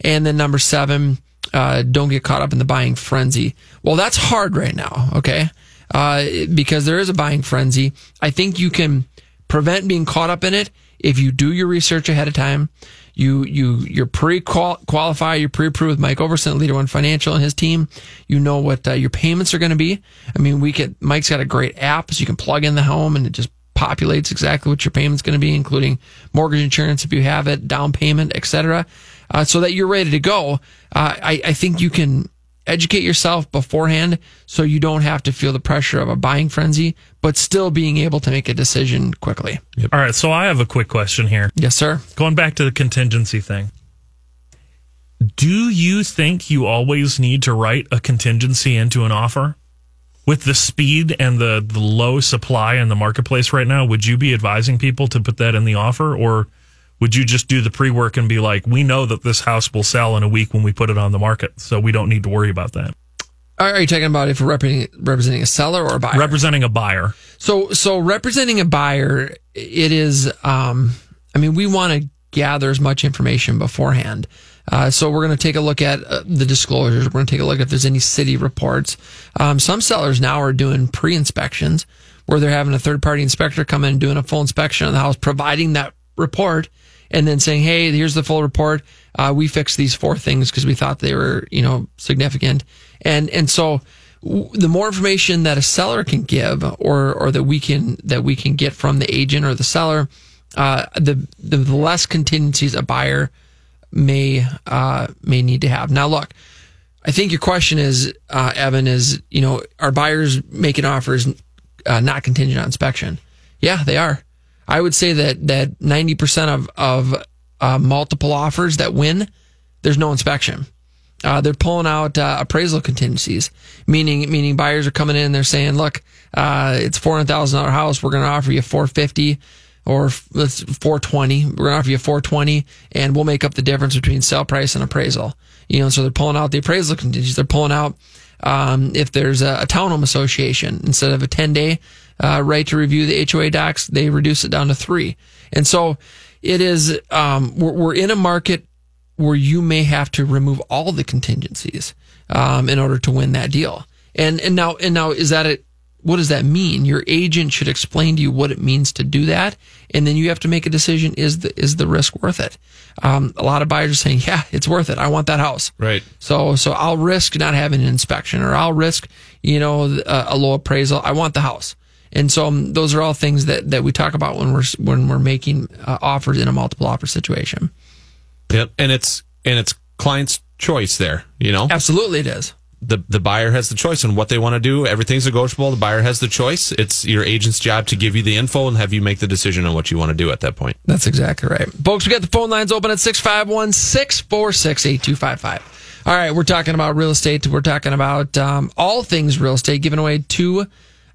And then number seven, uh, don't get caught up in the buying frenzy. Well, that's hard right now. Okay. Uh, because there is a buying frenzy. I think you can prevent being caught up in it if you do your research ahead of time. You you you're pre qualify, you're pre approved with Mike Ouverson, Leader One Financial, and his team. You know what uh, your payments are going to be. I mean, we get Mike's got a great app, so you can plug in the home and it just populates exactly what your payment's going to be, including mortgage insurance if you have it, down payment, etc. Uh, so that you're ready to go. Uh, I I think you can educate yourself beforehand so you don't have to feel the pressure of a buying frenzy, but still being able to make a decision quickly. All right, so I have a quick question here. Yes, sir. Going back to the contingency thing. Do you think you always need to write a contingency into an offer? With the speed and the, the low supply in the marketplace right now, would you be advising people to put that in the offer? Or would you just do the pre work and be like, we know that this house will sell in a week when we put it on the market, so we don't need to worry about that? Are you talking about if we're representing, representing a seller or a buyer? Representing a buyer. So, so representing a buyer, it is. Um, I mean, we want to gather as much information beforehand. Uh, so we're going to take a look at uh, the disclosures. We're going to take a look if there's any city reports. Um, some sellers now are doing pre-inspections where they're having a third-party inspector come in and doing a full inspection of the house, providing that report, and then saying, "Hey, here's the full report. Uh, we fixed these four things because we thought they were, you know, significant." And and so the more information that a seller can give, or or that we can that we can get from the agent or the seller, uh, the the less contingencies a buyer may uh, may need to have. Now, look, I think your question is, uh, Evan, is you know, are buyers making offers uh, not contingent on inspection? Yeah, they are. I would say that that ninety percent of of uh, multiple offers that win, there's no inspection. Uh, they're pulling out uh, appraisal contingencies, meaning meaning buyers are coming in. They're saying, "Look, uh, it's four hundred thousand dollar house. We're going to offer you four fifty, or let's four twenty. We're going to offer you four twenty, and we'll make up the difference between sale price and appraisal." You know, so they're pulling out the appraisal contingencies. They're pulling out um, if there's a, a townhome association instead of a ten day uh, right to review the HOA docs, they reduce it down to three. And so it is. Um, we're, we're in a market where you may have to remove all the contingencies um, in order to win that deal. And and now and now is that it? What does that mean? Your agent should explain to you what it means to do that, and then you have to make a decision: is the is the risk worth it? Um, a lot of buyers are saying, "Yeah, it's worth it. I want that house." Right. So so I'll risk not having an inspection, or I'll risk you know a, a low appraisal. I want the house. And so um, those are all things that, that we talk about when we're when we're making uh, offers in a multiple offer situation. Yep. And it's and it's client's choice there, you know? Absolutely it is. The the buyer has the choice on what they want to do. Everything's negotiable. The buyer has the choice. It's your agent's job to give you the info and have you make the decision on what you want to do at that point. That's exactly right. Folks, we got the phone lines open at 651 646 8255. All right, we're talking about real estate. We're talking about um, all things real estate, giving away two.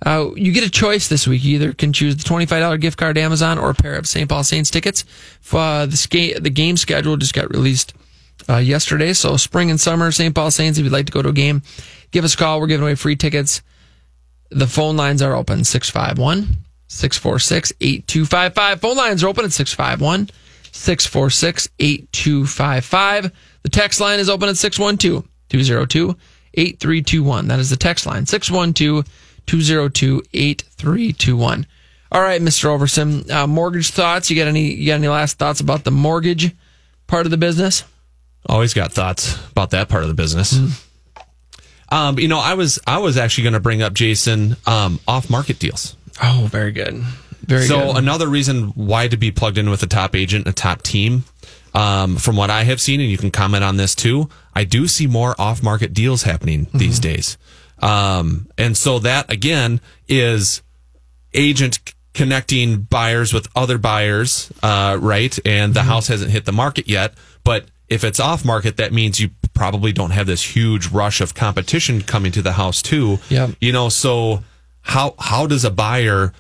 Uh, you get a choice this week. You either can choose the $25 gift card to Amazon or a pair of St. Paul Saints tickets. Uh, the, ska- the game schedule just got released uh, yesterday. So spring and summer, St. Paul Saints, if you'd like to go to a game, give us a call. We're giving away free tickets. The phone lines are open 651 646 8255. Phone lines are open at 651 646 8255. The text line is open at 612 202 8321. That is the text line 612 202 8321. All right, Mr. Ouverson, uh, mortgage thoughts. You got any? You got any last thoughts about the mortgage part of the business? Always got thoughts about that part of the business. Um, you know, I was I was actually going to bring up Jason um, off market deals. Oh, very good. Very so good. another reason why to be plugged in with a top agent, a top team. Um, from what I have seen, and you can comment on this too, I do see more off market deals happening Mm-hmm. these days. Um, and so that again is agent connecting buyers with other buyers, uh, right? And the house hasn't hit the market yet, but if it's off market, that means you probably don't have this huge rush of competition coming to the house too. Yeah. You know, so how how does a buyer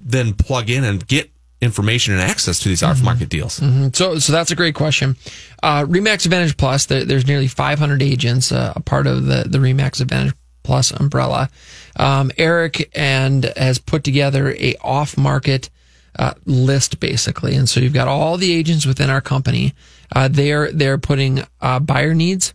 then plug in and get information and access to these off market deals? Mhm. So, so that's a great question. Uh, Remax Advantage Plus. There, there's nearly 500 agents uh, a part of the the Remax Advantage Plus umbrella. Um, Eric and has put together a off market uh, list basically, and so you've got all the agents within our company. Uh, they're they're putting uh, buyer needs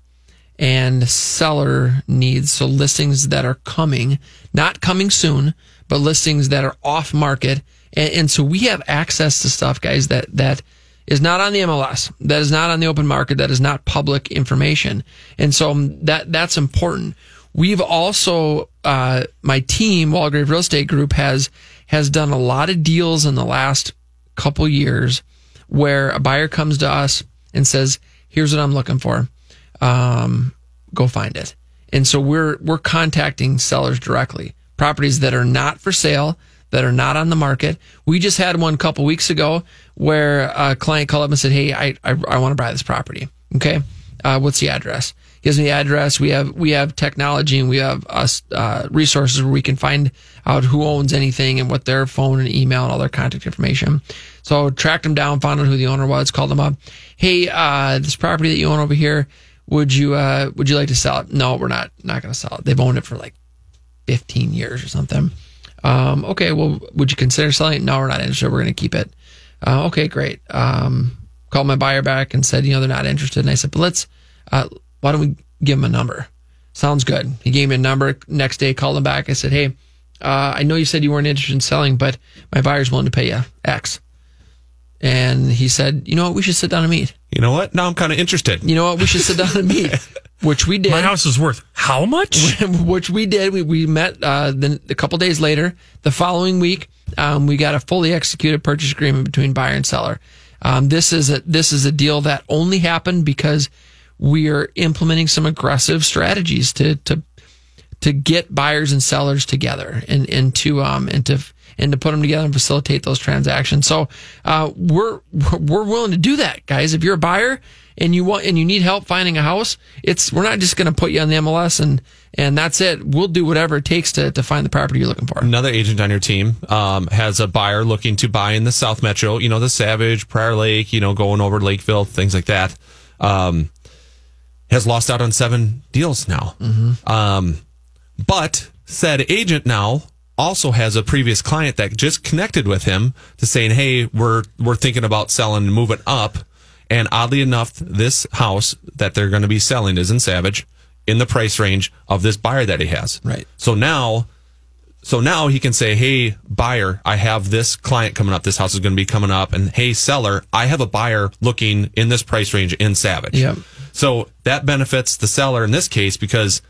and seller needs. So listings that are coming, not coming soon, but listings that are off market. And, and so we have access to stuff, guys, that, that is not on the MLS, that is not on the open market, that is not public information. And so that, that's important. We've also, uh, my team, Walgrave Real Estate Group has, has done a lot of deals in the last couple years where a buyer comes to us and says, here's what I'm looking for um, go find it. And so we're we're contacting sellers directly, properties that are not for sale, that are not on the market. We just had one a couple weeks ago where a client called up and said, "Hey, I I, I want to buy this property. Okay, uh, what's the address?" Gives me the address. We have we have technology and we have us uh, resources where we can find out who owns anything and what their phone and email and all their contact information. So tracked them down, found out who the owner was, called them up. Hey, uh, this property that you own over here, would you uh, would you like to sell it? No, we're not not going to sell it. They've owned it for like 15 years or something. Um, okay, well, would you consider selling it? No, we're not interested. We're going to keep it. Uh, okay, great. Um, called my buyer back and said, you know, they're not interested. And I said, but let's, uh, why don't we give him a number? Sounds good. He gave me a number. Next day, called him back. I said, hey, uh, I know you said you weren't interested in selling, but my buyer's willing to pay you X. And he said, you know what? We should sit down and meet. You know what? Now I'm kind of interested. You know what? We should sit down and meet, which we did. My house is worth how much? which we did. We, we met uh, then a couple days later. The following week, um, we got a fully executed purchase agreement between buyer and seller. Um, this is a this is a deal that only happened because we are implementing some aggressive strategies to to to get buyers and sellers together and and to um and to and to put them together and facilitate those transactions. So uh, we're we're willing to do that, guys. If you're a buyer and you want and you need help finding a house, it's we're not just going to put you on the MLS and and that's it. We'll do whatever it takes to to find the property you're looking for. Another agent on your team um, has a buyer looking to buy in the South Metro. You know, the Savage, Prior Lake. You know, going over Lakeville, things like that. Um, has lost out on seven deals now. Um, but said agent now also has a previous client that just connected with him to saying, "Hey, we're we're thinking about selling and moving up." And oddly enough, this house that they're going to be selling is in Savage, in the price range of this buyer that he has. Right. So now, so now he can say, "Hey, buyer, I have this client coming up. This house is going to be coming up." And hey, seller, I have a buyer looking in this price range in Savage. Yep. So that benefits the seller in this case because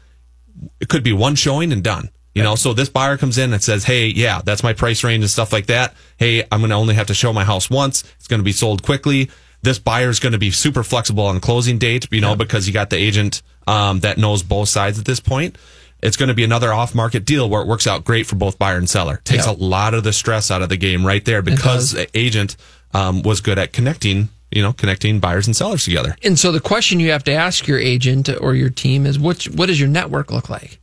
it could be one showing and done. You know, so this buyer comes in and says, "Hey, yeah, that's my price range and stuff like that. Hey, I'm going to only have to show my house once. It's going to be sold quickly." this buyer is going to be super flexible on closing date, you know, because you got the agent um, that knows both sides at this point. It's going to be another off market deal where it works out great for both buyer and seller. Takes Yep. a lot of the stress out of the game right there because the agent um, was good at connecting, you know, connecting buyers and sellers together. And so the question you have to ask your agent or your team is what what does your network look like?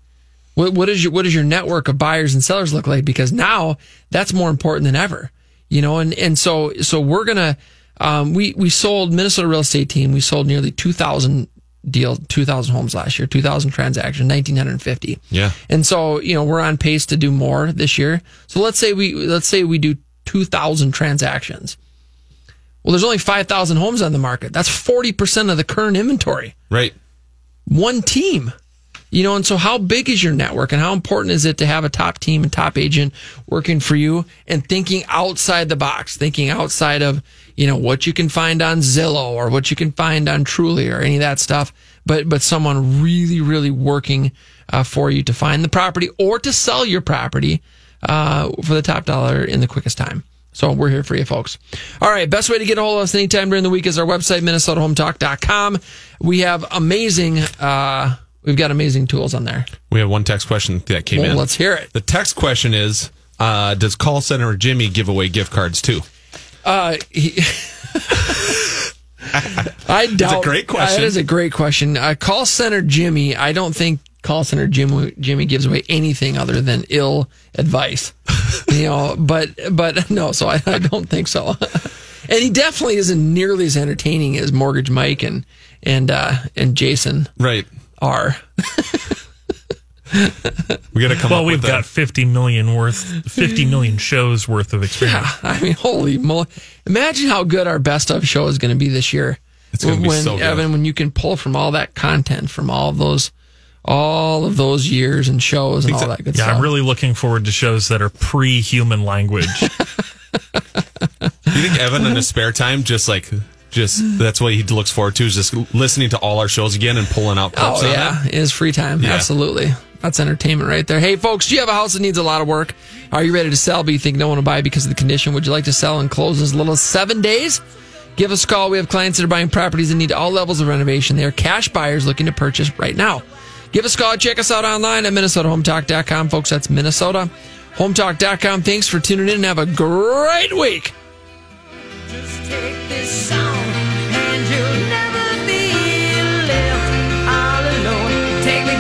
What what is your what does your network of buyers and sellers look like? Because now that's more important than ever. You know, and and so so we're gonna um, we we sold Minnesota real estate team. We sold nearly two thousand deal, two thousand homes last year, two thousand transactions, nineteen hundred and fifty. Yeah. And so, you know, we're on pace to do more this year. So let's say we let's say we do 2000 transactions. Well, there's only 5,000 homes on the market. That's 40% of the current inventory. Right. One team. You know, and so how big is your network and how important is it to have a top team and top agent working for you and thinking outside the box, thinking outside of, you know, what you can find on Zillow or what you can find on Trulia or any of that stuff, but but someone really really working uh, for you to find the property or to sell your property uh, for the top dollar in the quickest time. So we're here for you folks. All right. Best way to get a hold of us anytime during the week is our website, minnesotahometalk.com. We have amazing, uh, we've got amazing tools on there. We have one text question that came Well, in. let's hear it. The text question is uh, Does call center Jimmy give away gift cards too? Uh, he, I doubt. great question. That is a great question. Uh, call center Jimmy. I don't think call center Jimmy Jimmy gives away anything other than ill advice. you know, but but no. So I, I don't think so. and he definitely isn't nearly as entertaining as Mortgage Mike and and uh, and Jason Right. are. We got to come well, up we've with got 50 million worth, 50 million shows worth of experience. Yeah, I mean, holy moly! Imagine how good our best of show is going to be this year. It's gonna be when so good. Evan, when you can pull from all that content from all of those, all of those years and shows and all that good stuff. yeah, stuff. I'm really looking forward to shows that are pre-human language. You think Evan in his spare time just like just that's what he looks forward to is just listening to all our shows again and pulling out oh, clips Oh yeah, it? it is free time. Yeah. Absolutely. That's entertainment right there. Hey folks, do you have a house that needs a lot of work? Are you ready to sell but you think no one will buy because of the condition? Would you like to sell and close in as little as seven days? Give us a call. We have clients that are buying properties that need all levels of renovation. They are cash buyers looking to purchase right now. Give us a call. Check us out online at minnesotahometalk.com. Folks, that's Minnesota. Hometalk.com. Thanks for tuning in and have a great week. Take this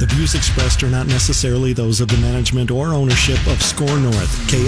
The views expressed are not necessarily those of the management or ownership of SKOR North. K-